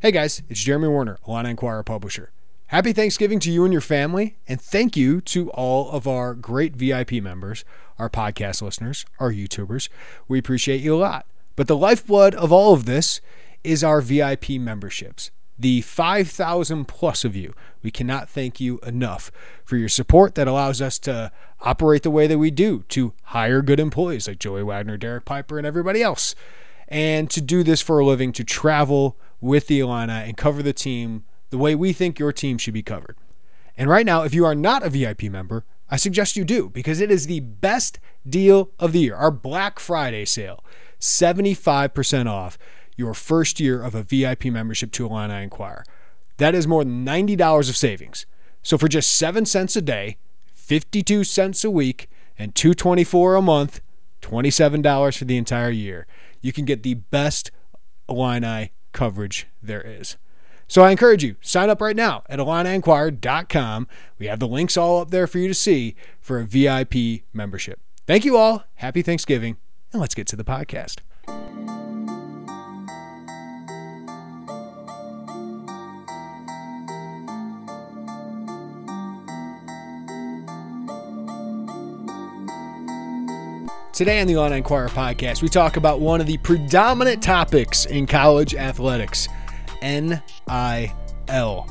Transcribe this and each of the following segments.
Hey guys, it's Jeremy Werner, Illini Inquirer publisher. Happy Thanksgiving to you and your family, and thank you to all of our great VIP members, our podcast listeners, our YouTubers. We appreciate you a lot. But the lifeblood of all of this is our VIP memberships. The 5,000 plus of you. We cannot thank you enough for your support that allows us to operate the way that we do, to hire good employees like Joey Wagner, Derek Piper, and everybody else, and to do this for a living, to travel with the Illini and cover the team the way we think your team should be covered. And right now, if you are not a VIP member, I suggest you do because it is the best deal of the year. Our Black Friday sale, 75% off your first year of a VIP membership to Illini Inquirer. That is more than $90 of savings. So for just 7 cents a day, 52 cents a week, and 224 a month, $27 for the entire year, you can get the best Illini coverage there is. So I encourage you, sign up right now at IlliniInquirer.com. We have the links all up there for you to see for a VIP membership. Thank you all. Happy Thanksgiving. And let's get to the podcast. Today on the Illini Inquirer podcast, we talk about one of the predominant topics in college athletics NIL.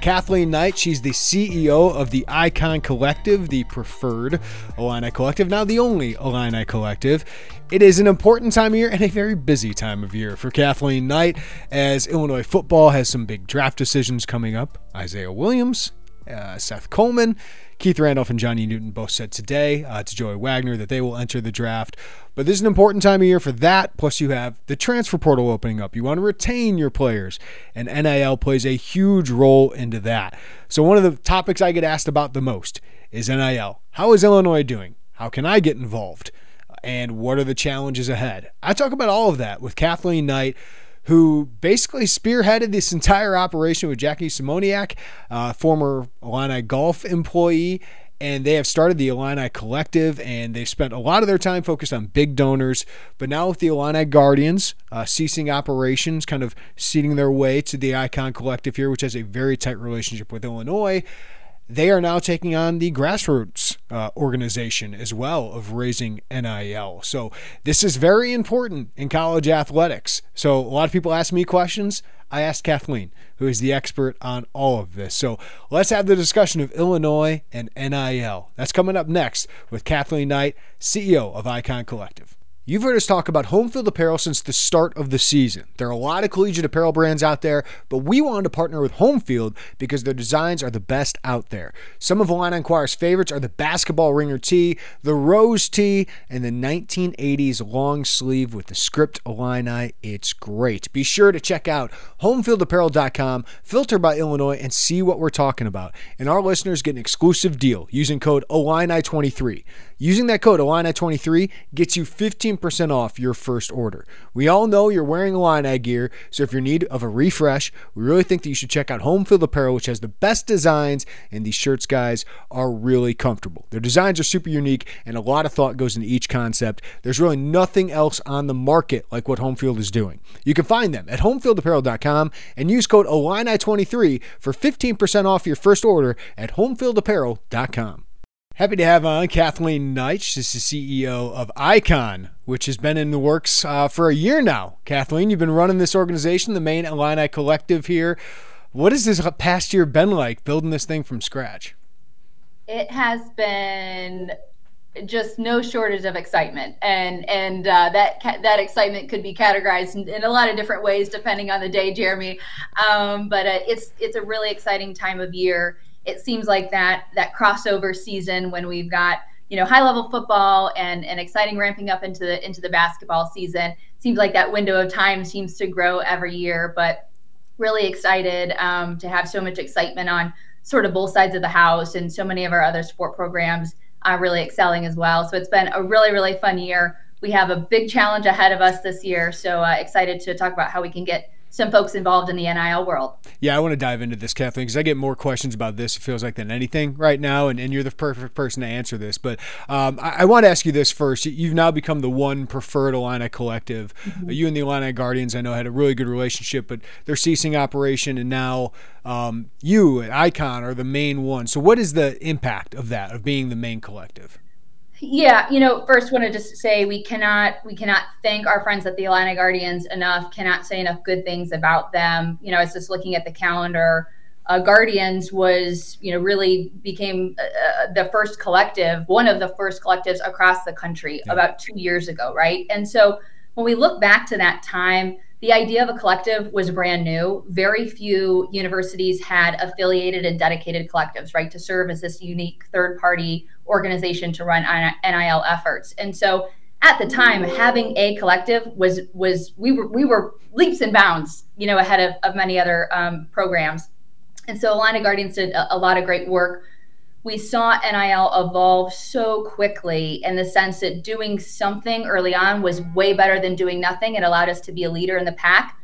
Kathleen Knight, she's the CEO of the Icon Collective, the preferred Illini Collective, now the only Illini Collective. It is an important time of year and a very busy time of year for Kathleen Knight as Illinois football has some big draft decisions coming up. Isaiah Williams, uh, Seth Coleman, Keith Randolph and Johnny Newton both said today uh, to Joey Wagner that they will enter the draft. But this is an important time of year for that. Plus, you have the transfer portal opening up. You want to retain your players, and NIL plays a huge role into that. So, one of the topics I get asked about the most is NIL. How is Illinois doing? How can I get involved? And what are the challenges ahead? I talk about all of that with Kathleen Knight who basically spearheaded this entire operation with Jackie Simoniak, uh, former Illini Golf employee. And they have started the Illini Collective, and they've spent a lot of their time focused on big donors. But now with the Illini Guardians uh, ceasing operations, kind of ceding their way to the Icon Collective here, which has a very tight relationship with Illinois, they are now taking on the grassroots uh, organization as well of raising NIL. So this is very important in college athletics. So a lot of people ask me questions. I asked Kathleen, who is the expert on all of this. So let's have the discussion of Illinois and NIL. That's coming up next with Kathleen Knight, CEO of Icon Collective. You've heard us talk about home field apparel since the start of the season. There are a lot of collegiate apparel brands out there, but we wanted to partner with Home Field because their designs are the best out there. Some of Illini Inquirer's favorites are the basketball ringer tee, the rose tee, and the 1980s long sleeve with the script Illini. It's great. Be sure to check out homefieldapparel.com, filter by Illinois, and see what we're talking about. And our listeners get an exclusive deal using code Illini23. Using that code Illini23 gets you 15% off your first order. We all know you're wearing Illini gear, so if you're in need of a refresh, we really think that you should check out Home Field Apparel, which has the best designs, and these shirts, guys, are really comfortable. Their designs are super unique, and a lot of thought goes into each concept. There's really nothing else on the market like what Home Field is doing. You can find them at homefieldapparel.com and use code Illini23 for 15% off your first order at homefieldapparel.com. Happy to have on Kathleen Knight. She's the CEO of Icon, which has been in the works uh, for a year now. Kathleen, you've been running this organization, the main Illini Collective here. What has this past year been like building this thing from scratch? It has been just no shortage of excitement, and and uh, that that excitement could be categorized in, in, a lot of different ways depending on the day, Jeremy. Um, but uh, it's it's a really exciting time of year. It seems like that that crossover season when we've got you know high level football and and exciting ramping up into the into the basketball season. Seems like that window of time seems to grow every year, but really excited um, to have so much excitement on sort of both sides of the house and so many of our other sport programs are really excelling as well. So it's been a really, really fun year. We have a big challenge ahead of us this year. So uh, excited to talk about how we can get some folks involved in the NIL world. Yeah, I want to dive into this, Kathleen, because I get more questions about this, it feels like, than anything right now. And, and you're the perfect person to answer this. But um, I, I, want to ask you this first. You've now become the one preferred Illini collective. Mm-hmm. You and the Illini Guardians, I know, had a really good relationship, but they're ceasing operation. And now um, you at Icon are the main one. So, what is the impact of that, of being the main collective? Yeah, you know, first want to just say we cannot we cannot thank our friends at the Illini Guardians enough. Cannot say enough good things about them. You know, I was just looking at the calendar. Uh, Guardians was, you know, really became uh, uh, the first collective, one of the first collectives across the country yeah. about two years ago, right? And so when we look back to that time, the idea of a collective was brand new. Very few universities had affiliated and dedicated collectives, right, to serve as this unique third party organization to run NIL efforts. And so at the time, having a collective was was we were we were leaps and bounds, you know, ahead of, of many other um, programs. And so Illini Guardians did a, a lot of great work. We saw NIL evolve so quickly in the sense that doing something early on was way better than doing nothing. It allowed us to be a leader in the pack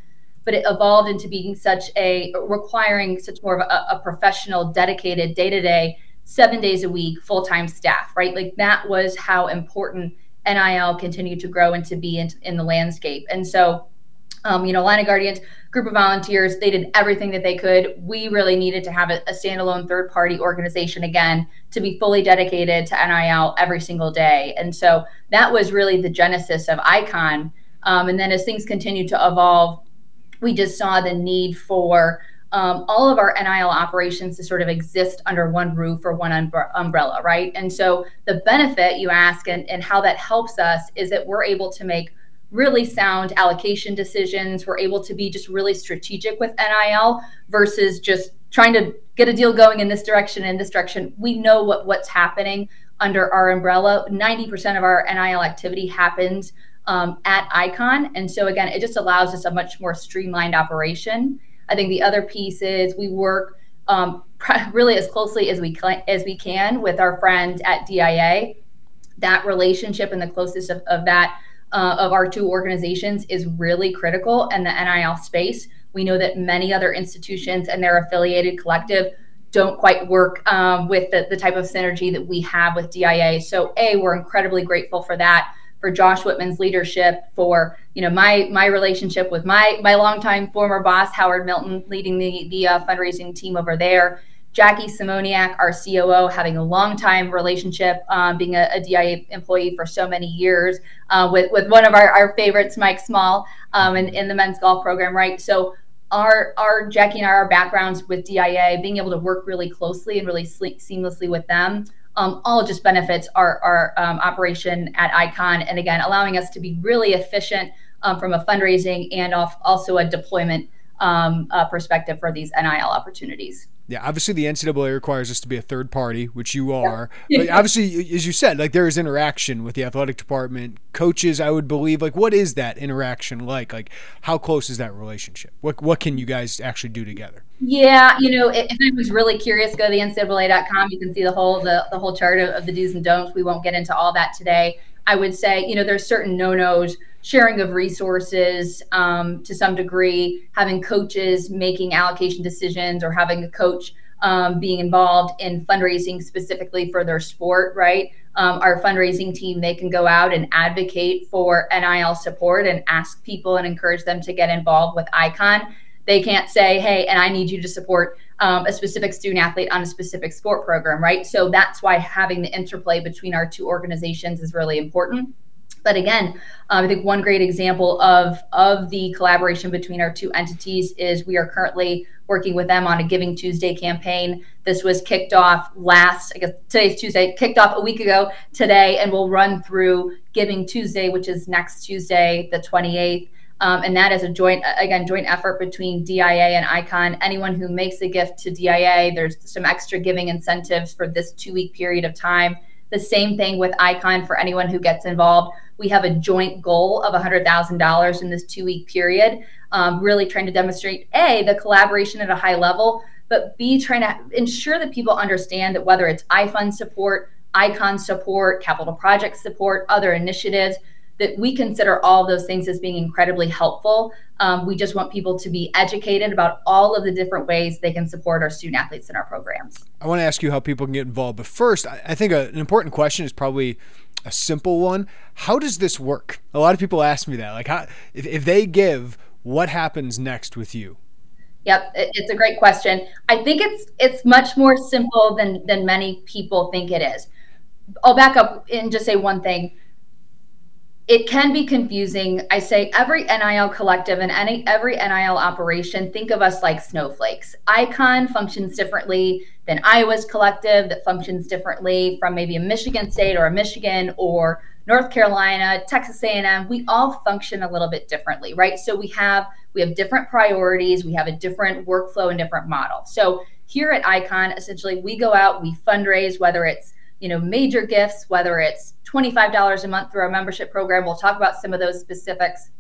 but it evolved into being such a requiring such more of a, a professional, dedicated day to day seven days a week, full time staff, right? Like that was how important NIL continued to grow and to be in, in the landscape. And so, um, you know, Illini Guardians, group of volunteers, they did everything that they could. We really needed to have a, a standalone third party organization again to be fully dedicated to NIL every single day. And so that was really the genesis of Icon. Um, and then as things continued to evolve, we just saw the need for um, all of our NIL operations to sort of exist under one roof or one umbrella, right? And so the benefit you ask and, and how that helps us is that we're able to make really sound allocation decisions. We're able to be just really strategic with NIL versus just trying to get a deal going in this direction and this direction. We know what, what's happening under our umbrella. 90% of our NIL activity happens um, at Icon. And so, again, it just allows us a much more streamlined operation. I think the other piece is we work um, really as closely as we cl- as we can with our friends at DIA. That relationship and the closest of, of that uh, of our two organizations is really critical in the NIL space. We know that many other institutions and their affiliated collective don't quite work um, with the, the type of synergy that we have with DIA. So, A, we're incredibly grateful for that for Josh Whitman's leadership, for you know my my relationship with my my longtime former boss Howard Milton, leading the the uh, fundraising team over there. Jackie Simoniak, our COO, having a long time relationship, um, being a, a, DIA employee for so many years, uh, with with one of our, our favorites, Mike Small, um, in, in the men's golf program, right? So our our Jackie and I, our backgrounds with DIA, being able to work really closely and really seamlessly with them um, all just benefits our, our um, operation at Icon. And again, allowing us to be really efficient um, from a fundraising and off, also a deployment um, uh, perspective for these NIL opportunities. Yeah, obviously the NCAA requires us to be a third party, which you are. Yeah. but obviously, as you said, like there is interaction with the athletic department, coaches. I would believe. Like, what is that interaction like? Like, how close is that relationship? What what can you guys actually do together? Yeah, you know, if I was really curious, go to the NCAA.com. You can see the whole the, the whole chart of, of the do's and don'ts. We won't get into all that today. I would say, you know, there's certain no nos sharing of resources um, to some degree, having coaches making allocation decisions or having a coach um, being involved in fundraising specifically for their sport, right? Um, our fundraising team, they can go out and advocate for NIL support and ask people and encourage them to get involved with ICON. They can't say, hey, and I need you to support um, a specific student athlete on a specific sport program, right? So that's why having the interplay between our two organizations is really important. But again, um, I think one great example of of the collaboration between our two entities is we are currently working with them on a Giving Tuesday campaign. This was kicked off last, I guess today's Tuesday, kicked off a week ago today, and we'll run through Giving Tuesday, which is next Tuesday, the 28th. Um, and that is a joint, again, joint effort between DIA and ICON. Anyone who makes a gift to DIA, there's some extra giving incentives for this two week period of time. The same thing with ICON for anyone who gets involved. We have a joint goal of $100,000 in this two week period, um, really trying to demonstrate A, the collaboration at a high level, but B, trying to ensure that people understand that whether it's iFund support, ICON support, capital project support, other initiatives, that we consider all those things as being incredibly helpful. Um, we just want people to be educated about all of the different ways they can support our student athletes in our programs. I want to ask you how people can get involved, but first, I think a, an important question is probably a simple one. How does this work? A lot of people ask me that. Like, how, if, if they give, what happens next with you? Yep, it's a great question. I think it's it's much more simple than than many people think it is. I'll back up and just say one thing it can be confusing. I say every NIL collective and any every NIL operation, think of us like snowflakes. Icon functions differently than Iowa's collective that functions differently from maybe a Michigan State or a Michigan or North Carolina, Texas A&M. We all function a little bit differently, right? So we have we have different priorities, we have a different workflow and different model. So here at Icon, essentially we go out, we fundraise whether it's you know major gifts whether it's $25 a month through our membership program we'll talk about some of those specifics.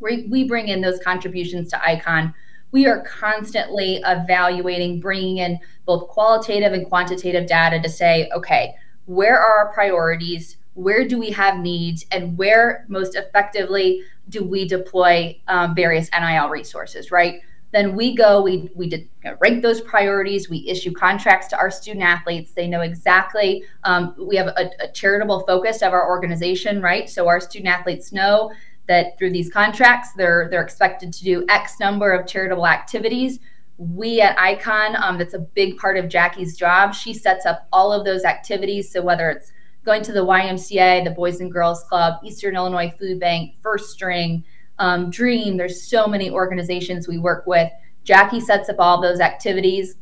We, we bring in those contributions to icon. We are constantly evaluating bringing in both qualitative and quantitative data to say okay where are our priorities? Where do we have needs? And where most effectively do we deploy um, various nil resources right then we go, we, we did, you know, rank those priorities, we issue contracts to our student athletes. They know exactly, um, we have a, a charitable focus of our organization, right? So our student athletes know that through these contracts, they're, they're expected to do X number of charitable activities. We at Icon, um, that's a big part of Jackie's job. She sets up all of those activities. So whether it's going to the YMCA, the Boys and Girls Club, Eastern Illinois Food Bank, First String, um, Dream. There's so many organizations we work with. Jackie sets up all those activities,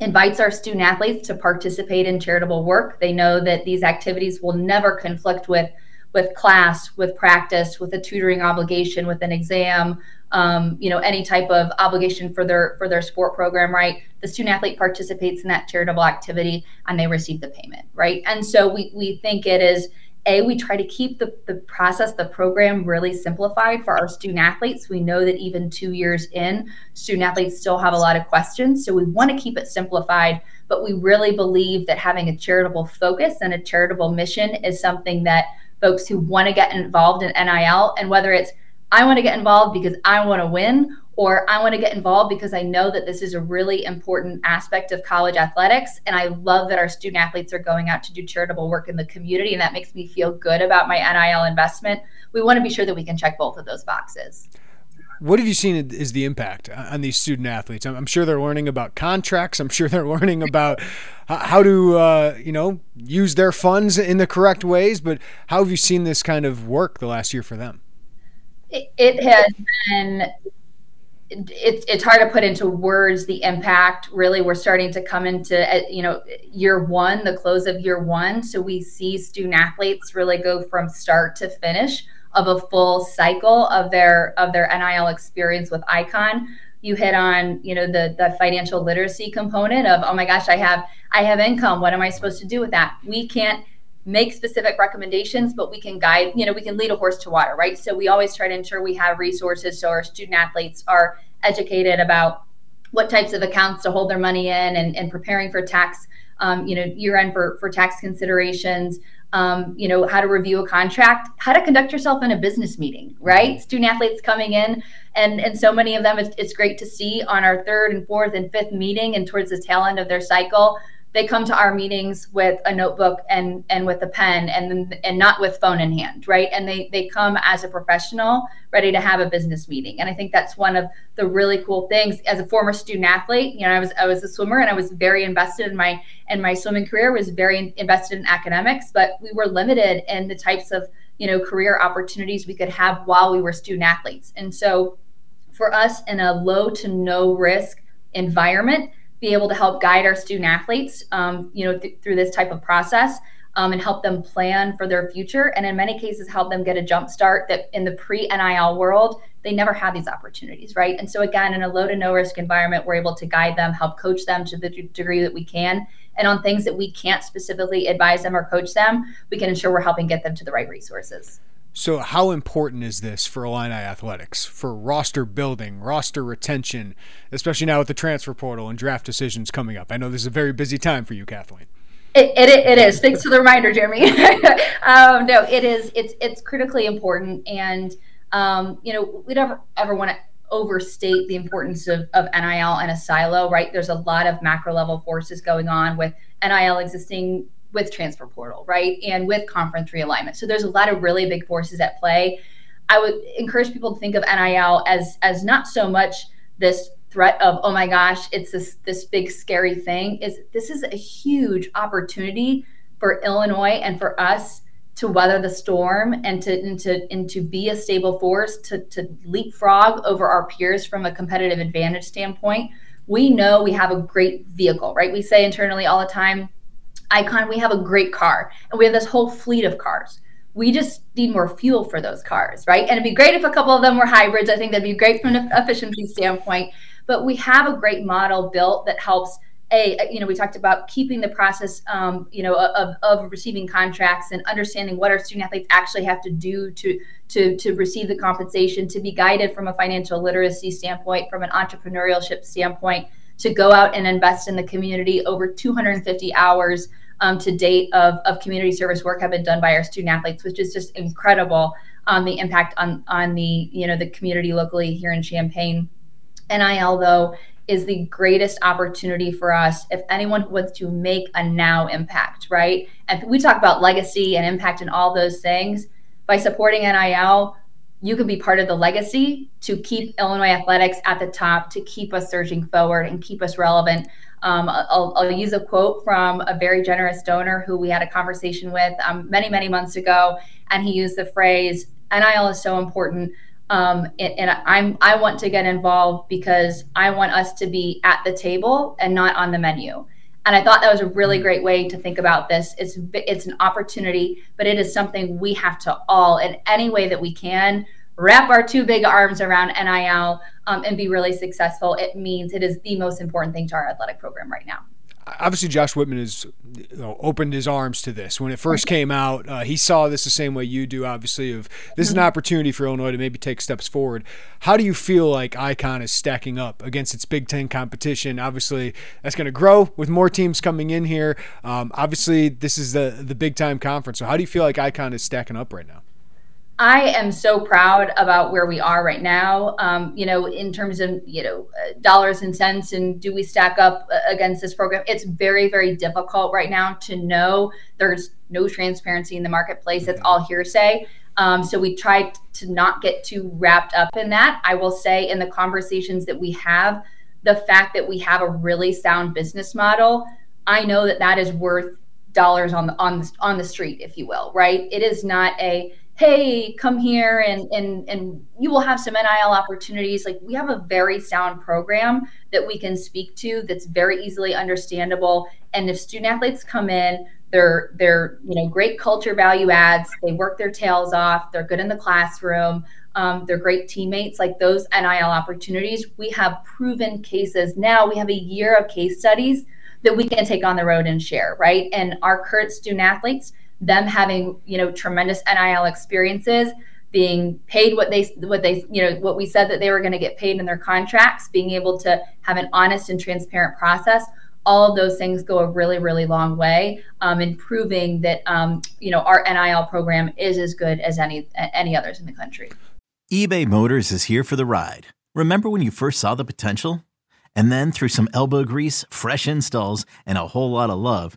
invites our student athletes to participate in charitable work. They know that these activities will never conflict with with class, with practice, with a tutoring obligation, with an exam, um, you know, any type of obligation for their for their sport program, right? The student athlete participates in that charitable activity and they receive the payment, right? And so we we think it is a we try to keep the, the process the program really simplified for our student athletes. We know that even two years in student athletes still have a lot of questions so we want to keep it simplified but we really believe that having a charitable focus and a charitable mission is something that folks who want to get involved in nil and whether it's i want to get involved because i want to win or I want to get involved because I know that this is a really important aspect of college athletics. And I love that our student athletes are going out to do charitable work in the community. And that makes me feel good about my NIL investment. We want to be sure that we can check both of those boxes. What have you seen is the impact on these student athletes? I'm sure they're learning about contracts. I'm sure they're learning about how to, uh, you know, use their funds in the correct ways. But how have you seen this kind of work the last year for them? It has been it's it's hard to put into words the impact. Really we're starting to come into uh, you know year one the close of year one. So we see student athletes really go from start to finish of a full cycle of their of their nil experience with icon you hit on you know the the financial literacy component of oh my gosh i have i have income. What am i supposed to do with that? We can't make specific recommendations, but we can guide, you know, we can lead a horse to water, right? So we always try to ensure we have resources so our student athletes are educated about what types of accounts to hold their money in and, and preparing for tax, um, you know, year end for, for tax considerations, um, you know, how to review a contract, how to conduct yourself in a business meeting, right? Student athletes coming in, and and so many of them, it's, it's great to see on our third and fourth and fifth meeting and towards the tail end of their cycle they come to our meetings with a notebook and and with a pen and and not with phone in hand right? And they they come as a professional ready to have a business meeting. And i think that's one of the really cool things. As a former student athlete you know i was i was a swimmer and i was very invested in my in my swimming career was very invested in academics but we were limited in the types of you know, career opportunities we could have while we were student athletes. And so for us in a low to no risk environment, be able to help guide our student athletes, um, you know, th- through this type of process um, and help them plan for their future. And in many cases, help them get a jump start that in the pre NIL world, they never had these opportunities, right? And so, again, in a low to no risk environment, we're able to guide them, help coach them to the degree that we can. And on things that we can't specifically advise them or coach them, we can ensure we're helping get them to the right resources. So, how important is this for Illini athletics, for roster building, roster retention, especially now with the transfer portal and draft decisions coming up? I know this is a very busy time for you, Kathleen. It, it, it is. Thanks for the reminder, Jeremy. um, no, it is. It's it's critically important, and um, you know we don't ever, want to overstate the importance of, of NIL and a silo. Right? There's a lot of macro level forces going on with NIL existing with transfer portal, right, and with conference realignment. So there's a lot of really big forces at play. I would encourage people to think of NIL as as not so much this threat of oh my gosh it's this this big scary thing is this is a huge opportunity for illinois and for us to weather the storm and to and to and to be a stable force to to leapfrog over our peers from a competitive advantage standpoint we know we have a great vehicle right we say internally all the time icon we have a great car and we have this whole fleet of cars we just need more fuel for those cars, right? And it'd be great if a couple of them were hybrids. I think that'd be great from an efficiency standpoint. But we have a great model built that helps a you know we talked about keeping the process um, you know of, of receiving contracts and understanding what our student athletes actually have to do to to to receive the compensation to be guided from a financial literacy standpoint from an entrepreneurship standpoint to go out and invest in the community over 250 hours um, to date of, of community service work have been done by our student athletes which is just incredible on the impact on on the you know the community locally here in champaign NIL, though, is the greatest opportunity for us if anyone wants to make a now impact, right? And we talk about legacy and impact and all those things. By supporting NIL, you can be part of the legacy to keep Illinois athletics at the top, to keep us surging forward and keep us relevant. Um, I'll, I'll, use a quote from a very generous donor who we had a conversation with um, many, many months ago. And he used the phrase NIL is so important um, and, and, I'm I want to get involved because I want us to be at the table and not on the menu. And I thought that was a really mm. great way to think about this. It's it's an opportunity, but it is something we have to all, in any way that we can, wrap our two big arms around NIL um, and be really successful. It means it is the most important thing to our athletic program right now obviously Josh Whitman has you know, opened his arms to this. When it first came out, uh, he saw this the same way you do. Obviously, of this is an mm-hmm. opportunity for Illinois to maybe take steps forward. How do you feel like Icon is stacking up against its Big Ten competition? Obviously, that's going to grow with more teams coming in here. Um, obviously, this is the the big time conference. So, how do you feel like Icon is stacking up right now? I am so proud about where we are right now. Um, you know, in terms of you know uh, dollars and cents, and do we stack up uh, against this program? It's very, very difficult right now to know. There's no transparency in the marketplace. It's all hearsay. Um, so we try to not get too wrapped up in that. I will say, in the conversations that we have, the fact that we have a really sound business model, I know that that is worth dollars on the on the, on the street, if you will. Right? It is not a hey come here and and and you will have some nil opportunities. Like we have a very sound program that we can speak to that's very easily understandable. And if student athletes come in they're they're you know great culture value adds. They work their tails off. They're good in the classroom. Um, they're great teammates. Like those nil opportunities we have proven cases. Now we have a year of case studies that we can take on the road and share right? And our current student athletes them having you know tremendous NIL experiences, being paid what they what they you know what we said that they were going to get paid in their contracts, being able to have an honest and transparent process. All of those things go a really, really long way um, in proving that um, you know our NIL program is as good as any any others in the country. eBay Motors is here for the ride. Remember when you first saw the potential, and then through some elbow grease, fresh installs, and a whole lot of love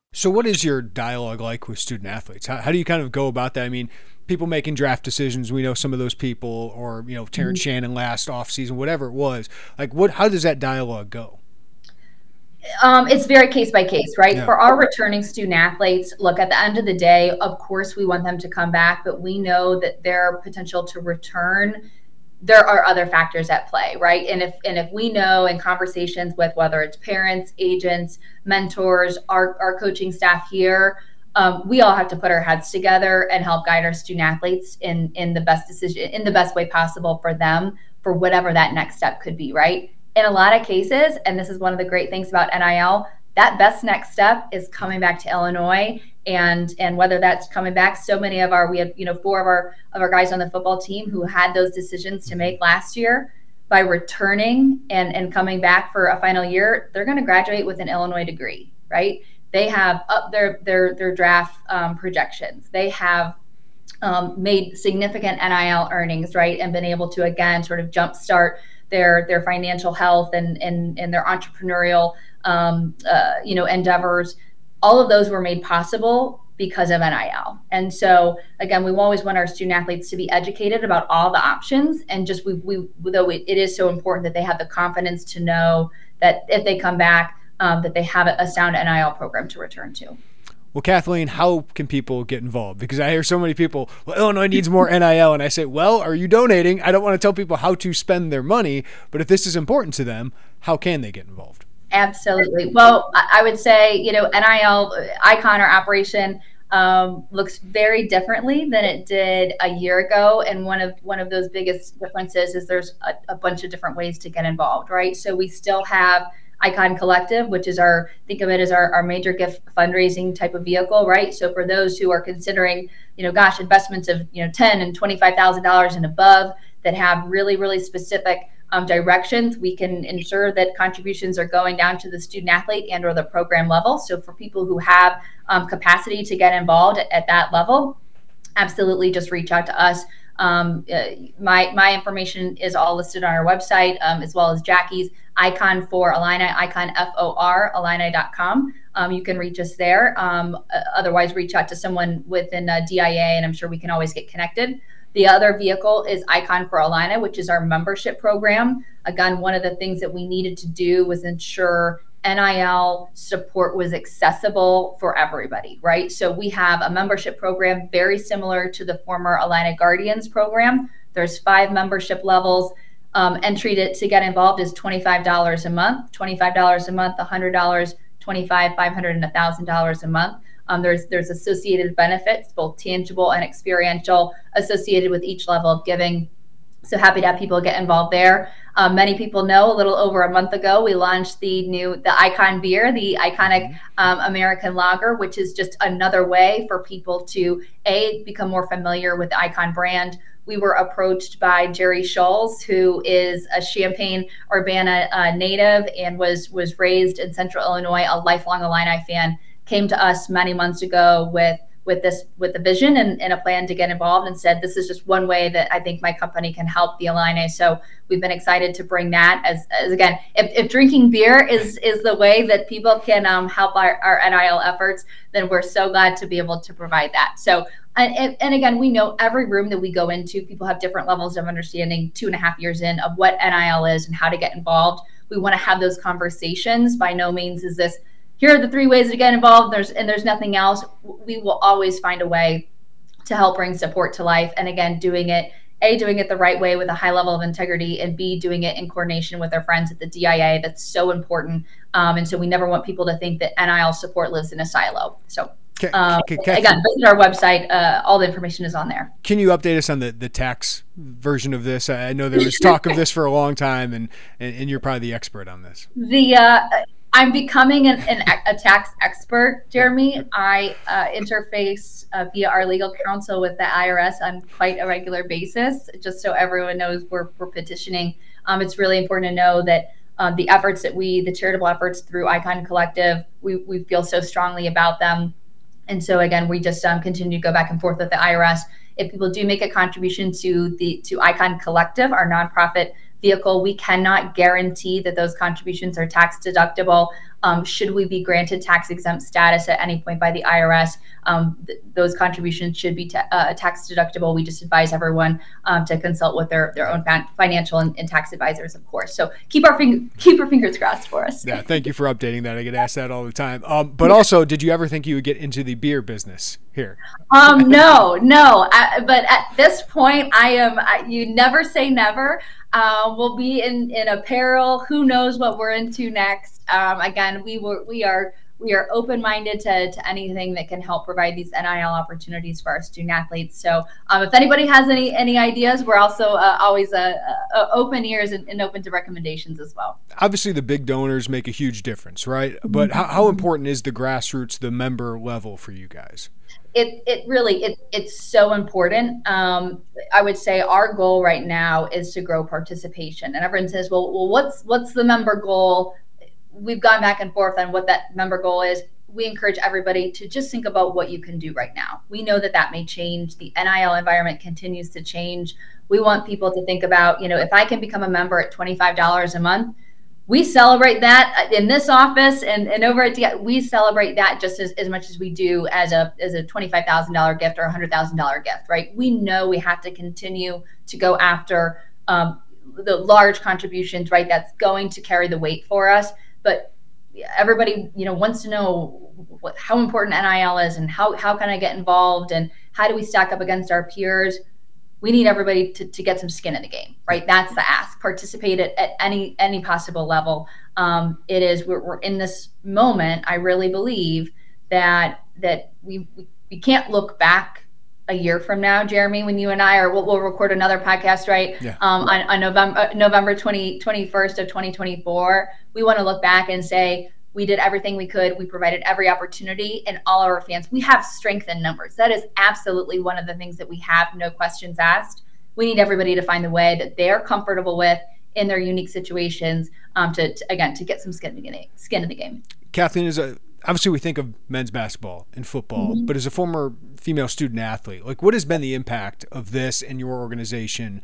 So, what is your dialogue like with student athletes? How, how do you kind of go about that? I mean, people making draft decisions, we know some of those people, or, you know, Terrence mm-hmm. Shannon last offseason, whatever it was. Like, what? how does that dialogue go? Um, it's very case by case, right? Yeah. For our returning student athletes, look, at the end of the day, of course, we want them to come back, but we know that their potential to return, there are other factors at play, right? And if and if we know in conversations with whether it's parents, agents, mentors, our, our coaching staff here, um, we all have to put our heads together and help guide our student athletes in in the best decision in the best way possible for them for whatever that next step could be, right? in a lot of cases, and this is one of the great things about NIL, that best next step is coming back to Illinois and and whether that's coming back so many of our we had you know four of our of our guys on the football team who had those decisions to make last year by returning and and coming back for a final year they're going to graduate with an Illinois degree right? They have up their their their draft um, projections. They have um, made significant NIL earnings right? And been able to again sort of jumpstart their their financial health and and, and their entrepreneurial um, uh, you know endeavors all of those were made possible because of NIL. And so again, we always want our student athletes to be educated about all the options and just we, we though it is so important that they have the confidence to know that if they come back um, that they have a sound NIL program to return to well, Kathleen, how can people get involved? Because I hear so many people, well, Illinois needs more NIL. And I say, well, are you donating? I don't want to tell people how to spend their money, but if this is important to them, how can they get involved? Absolutely. Well, I would say, you know, NIL icon or operation um, looks very differently than it did a year ago. And one of one of those biggest differences is there's a, a bunch of different ways to get involved, right? So we still have Icon Collective, which is our think of it as our, our major gift fundraising type of vehicle, right? So for those who are considering, you know, gosh, investments of you know ten and twenty five thousand dollars and above that have really really specific um, directions, we can ensure that contributions are going down to the student athlete and or the program level. So for people who have um, capacity to get involved at, at that level, absolutely just reach out to us. Um, uh, my my information is all listed on our website, um, as well as Jackie's icon for Illini, icon F O R, Illini.com. Um, you can reach us there. Um, uh, otherwise, reach out to someone within uh, DIA, and I'm sure we can always get connected. The other vehicle is Icon for Illini, which is our membership program. Again, one of the things that we needed to do was ensure NIL support was accessible for everybody, right? So we have a membership program very similar to the former Illini Guardians program. There's five membership levels. Um, entry to, to get involved is $25 a month, $25 a month, $100, 25, 500, and $1,000 a month. Um, there's there's associated benefits, both tangible and experiential, associated with each level of giving. So happy to have people get involved there. Um, many people know a little over a month ago we launched the new the Icon beer, the iconic um, American lager, which is just another way for people to a become more familiar with the Icon brand. We were approached by Jerry Schulz, who is a Champaign Urbana uh, native and was was raised in Central Illinois, a lifelong Illini fan. Came to us many months ago with with this with the vision and, and, a plan to get involved and said this is just one way that i think my company can help the Illini. So we've been excited to bring that as, as again if, if drinking beer is is the way that people can um, help our, our nil efforts then we're so glad to be able to provide that. So and, and again we know every room that we go into people have different levels of understanding two and a half years in of what nil is and how to get involved. We want to have those conversations. By no means is this here are the three ways to get involved there's and there's nothing else we will always find a way to help bring support to life and again doing it a doing it the right way with a high level of integrity and b doing it in coordination with our friends at the dia that's so important um, and so we never want people to think that nil support lives in a silo so um, again, visit our website. Uh, all the information is on there. Can you update us on the, the tax version of this? I know there was talk of this for a long time, and, and, and you're probably the expert on this. The uh, I'm becoming an, an, a tax expert, Jeremy. I uh, interface uh, via our legal counsel with the IRS on quite a regular basis, just so everyone knows we're, we're petitioning. Um, it's really important to know that um, the efforts that we, the charitable efforts through Icon Collective, we, we feel so strongly about them. And so again, we just um, continue to go back and forth with the IRS. If people do make a contribution to the to Icon Collective, our nonprofit vehicle, we cannot guarantee that those contributions are tax deductible. Um, should we be granted tax exempt status at any point by the IRS, um, th- those contributions should be uh, tax deductible. We just advise everyone um, to consult with their, their own financial and, and, tax advisors, of course. So keep our fing- keep our fingers crossed for us. Yeah, thank you for updating that. I get asked that all the time. Um, but also, did you ever think you would get into the beer business here? Um, no, no. I, but at this point, I am. I, you never say never. Uh, we'll be in, in apparel. Who knows what we're into next? Um, again, we were we are we are open minded to, to anything that can help provide these NIL opportunities for our student athletes. So, um, if anybody has any any ideas, we're also uh, always uh, uh, open ears and, and, open to recommendations as well. Obviously, the big donors make a huge difference, right? But how, how important is the grassroots, the member level for you guys? It it really it, it's so important. Um, i would say our goal right now is to grow participation. And everyone says well, well what's what's the member goal? We've gone back and forth on what that member goal is. We encourage everybody to just think about what you can do right now. We know that that may change. The nil environment continues to change. We want people to think about you know if i can become a member at $25 a month we celebrate that in this office and, and over at we celebrate that just as, as much as we do as a as a $25,000 gift or a $100,000 gift, right? We know we have to continue to go after um, the large contributions, right? That's going to carry the weight for us. But everybody, you know, wants to know what, how important NIL is and how, how can I get involved and how do we stack up against our peers? We need everybody to, to get some skin in the game right? That's the ask. Participate at, at any any possible level. Um, it is we're, we're, in this moment i really believe that that we, we, we can't look back a year from now jeremy when you and i are we'll, we'll record another podcast right? Yeah. um, on, on november november 20, 21st of 2024 we want to look back and say we did everything we could. We provided every opportunity, and all our fans, we have strength in numbers. That is absolutely one of the things that we have, no questions asked. We need everybody to find the way that they're comfortable with in their unique situations um, to, to, again to get some skin in the, skin in the game. Kathleen is a obviously we think of men's basketball and football, mm-hmm. but as a former female student athlete, like what has been the impact of this in your organization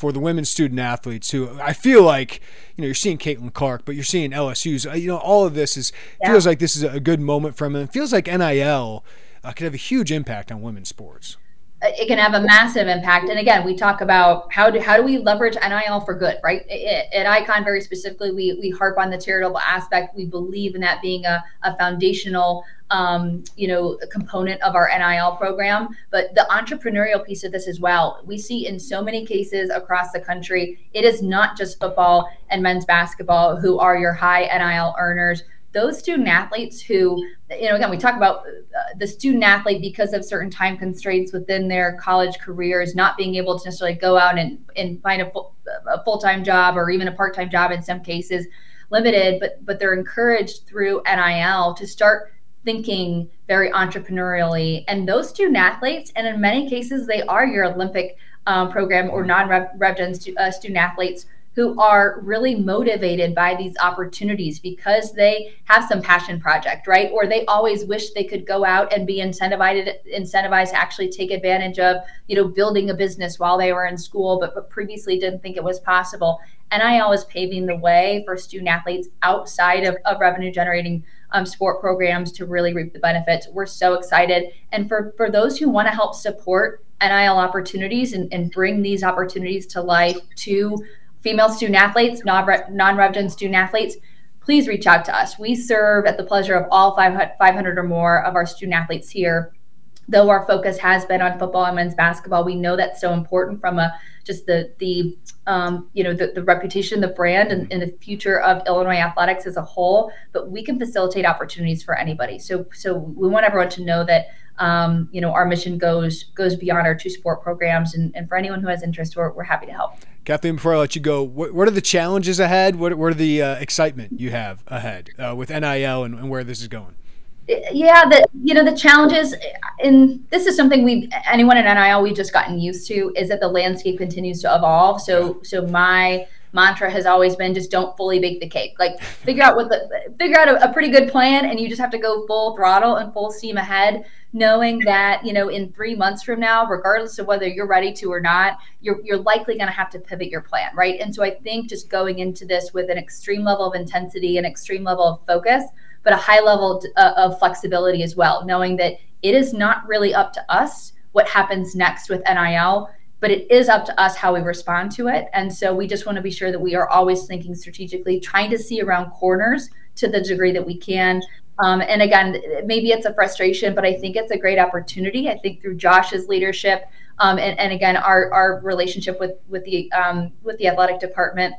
for the women's student athletes who I feel like, you know, you're seeing Caitlin Clark, but you're seeing LSU's, uh, you know, all of this is, yeah. feels like this is a good moment for them. And it feels like NIL uh, could have a huge impact on women's sports it can have a massive impact. And again, we talk about how do how do we leverage NIL for good, right? At Icon, very specifically, we we harp on the charitable aspect. We believe in that being a, a foundational, um, you know, component of our NIL program. But the entrepreneurial piece of this as well, we see in so many cases across the country. It is not just football and men's basketball who are your high NIL earners those student athletes who, you know, again, we talk about uh, the student athlete because of certain time constraints within their college careers, not being able to necessarily go out and, and find a, full, a full-time job or even a part-time job in some cases limited, but, but they're encouraged through NIL to start thinking very entrepreneurially. And those student athletes, and in many cases, they are your Olympic um, program or non-rev stu- uh, student athletes who are really motivated by these opportunities because they have some passion project, right? Or they always wish they could go out and be incentivized incentivized to actually take advantage of, you know, building a business while they were in school, but, but previously didn't think it was possible. NIL is paving the way for student athletes outside of, of revenue generating um, sport programs to really reap the benefits. We're so excited. And for, for those who want to help support NIL opportunities and, and bring these opportunities to life to female student athletes, non resident student athletes, please reach out to us. We serve at the pleasure of all 500 or more of our student athletes here. Though our focus has been on football and men's basketball, we know that's so important from a just the the um, you know the, the reputation, the brand, and, and, the future of Illinois athletics as a whole. But we can facilitate opportunities for anybody. So so we want everyone to know that um, you know our mission goes goes beyond our two sport programs, and, and for anyone who has interest, we're, we're happy to help. Kathleen, before I let you go, what, what are the challenges ahead? What, what are the uh, excitement you have ahead uh, with NIL and, and, where this is going? Yeah, the you know the challenges, and this is something we anyone in NIL we've just gotten used to is that the landscape continues to evolve. So so my mantra has always been just don't fully bake the cake. Like figure out what the figure out a, a, pretty good plan and you just have to go full throttle and full steam ahead, knowing that, you know, in three months from now, regardless of whether you're ready to or not, you're you're likely gonna have to pivot your plan, right? And so I think just going into this with an extreme level of intensity and extreme level of focus, but a high level uh, of flexibility as well, knowing that it is not really up to us what happens next with NIL but it is up to us how we respond to it. And so we just want to be sure that we are always thinking strategically, trying to see around corners to the degree that we can. Um, and again, maybe it's a frustration, but I think it's a great opportunity. I think through Josh's leadership, um, and, and, again, our, our relationship with with the um, with the athletic department,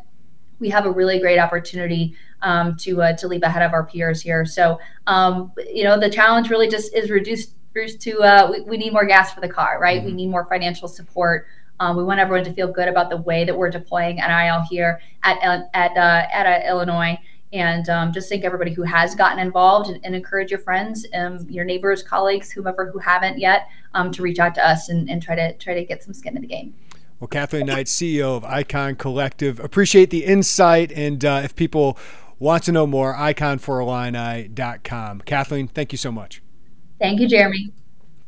we have a really great opportunity um, to uh, to leap ahead of our peers here. So, um, you know, the challenge really just is reduced to uh, we, we, need more gas for the car, right? Mm-hmm. We need more financial support. Um, we want everyone to feel good about the way that we're deploying NIL here at at uh, at uh, Illinois, and um, just thank everybody who has gotten involved and, and encourage your friends, um, your neighbors, colleagues, whomever who haven't yet, um, to reach out to us and, and try to try to get some skin in the game. Well, Kathleen Knight, CEO of Icon Collective, appreciate the insight. And uh, if people want to know more, icon4illini.com. Kathleen, thank you so much. Thank you, Jeremy.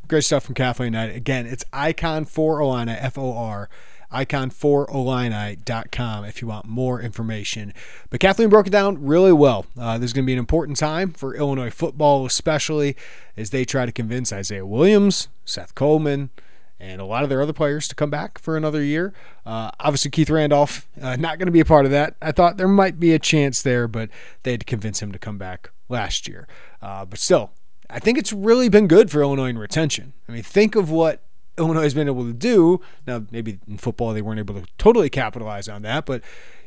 Great stuff from Kathleen Knight. Again, it's Icon for Illini, F O R, icon4illini.com if you want more information. But Kathleen broke it down really well. Uh, this is going to be an important time for Illinois football, especially as they try to convince Isaiah Williams, Seth Coleman, and a lot of their other players to come back for another year. Uh, obviously, Keith Randolph, uh, not going to be a part of that. I thought there might be a chance there, but they had to convince him to come back last year. Uh, but still, I think it's really been good for Illinois in retention. I mean, think of what Illinois has been able to do. Now, maybe in football they weren't able to totally capitalize on that, but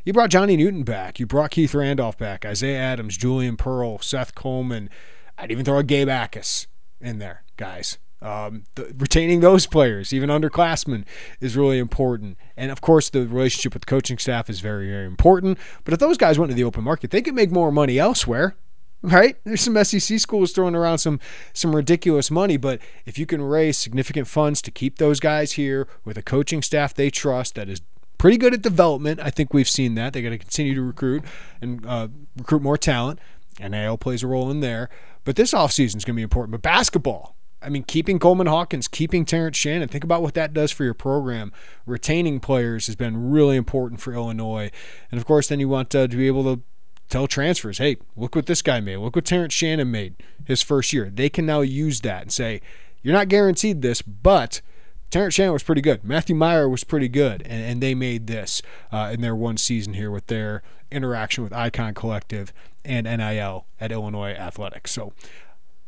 you brought Johnny Newton back. You brought Keith Randolph back, Isaiah Adams, Julian Pearl, Seth Coleman. I'd even throw a Gabe Jacas in there, guys. Um, the, retaining those players, even underclassmen, is really important. And of course, the relationship with the coaching staff is very, very important. But if those guys went to the open market, they could make more money elsewhere right? There's some SEC schools throwing around some some ridiculous money, but if you can raise significant funds to keep those guys here with a coaching staff they trust that is pretty good at development, I think we've seen that. They got to continue to recruit and uh, recruit more talent. And NIL plays a role in there, but this offseason is going to be important. But basketball, I mean, keeping Coleman Hawkins, keeping Terrence Shannon, think about what that does for your program. Retaining players has been really important for Illinois. And of course, then you want uh, to be able to tell transfers, hey, look what this guy made. Look what Terrence Shannon made his first year. They can now use that and say, you're not guaranteed this, but Terrence Shannon was pretty good. Matthew Mayer was pretty good, and, and they made this uh, in their one season here with their interaction with Icon Collective and NIL at Illinois Athletics. So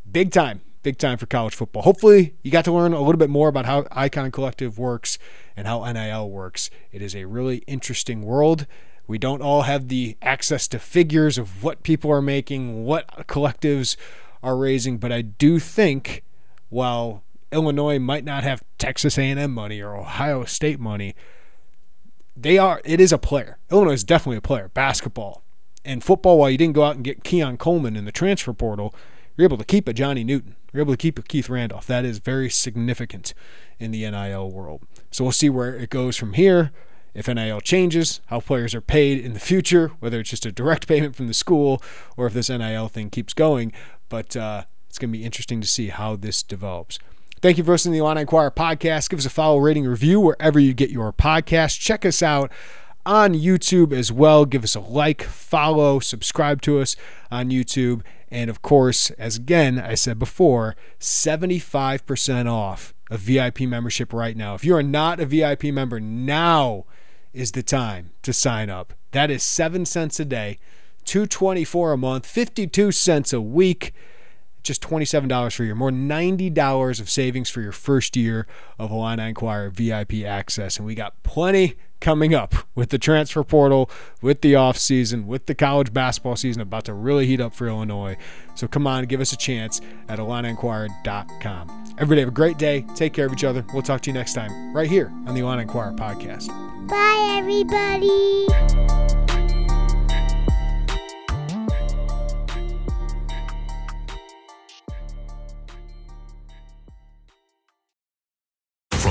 big time, big time for college football. Hopefully, you got to learn a little bit more about how Icon Collective works and how NIL works. It is a really interesting world. We don't all have the access to figures of what people are making, what collectives are raising, but I do think while Illinois might not have Texas A&M money or Ohio State money, they are it is a player. Illinois is definitely a player. Basketball and football. While you didn't go out and get Keon Coleman in the transfer portal, you're able to keep a Johnny Newton. You're able to keep a Keith Randolph. That is very significant in the NIL world. So we'll see where it goes from here if NIL changes, how players are paid in the future, whether it's just a direct payment from the school or if this NIL thing keeps going. But uh, it's going to be interesting to see how this develops. Thank you for listening to the Illini Inquirer podcast. Give us a follow, rating, review wherever you get your podcast. Check us out on YouTube as well. Give us a like, follow, subscribe to us on YouTube. And of course, as again I said before, 75% off a VIP membership right now. If you are not a VIP member, now is the time to sign up. That is 7 cents a day, 224 a month, 52 cents a week just $27 for year, more $90 of savings for your first year of Illini Inquirer VIP access. And we got plenty coming up with the transfer portal, with the off season, with the college basketball season about to really heat up for Illinois. So come on, give us a chance at IlliniInquirer.com. Everybody have a great day. Take care of each other. We'll talk to you next time right here on the Illini Inquirer podcast. Bye, everybody.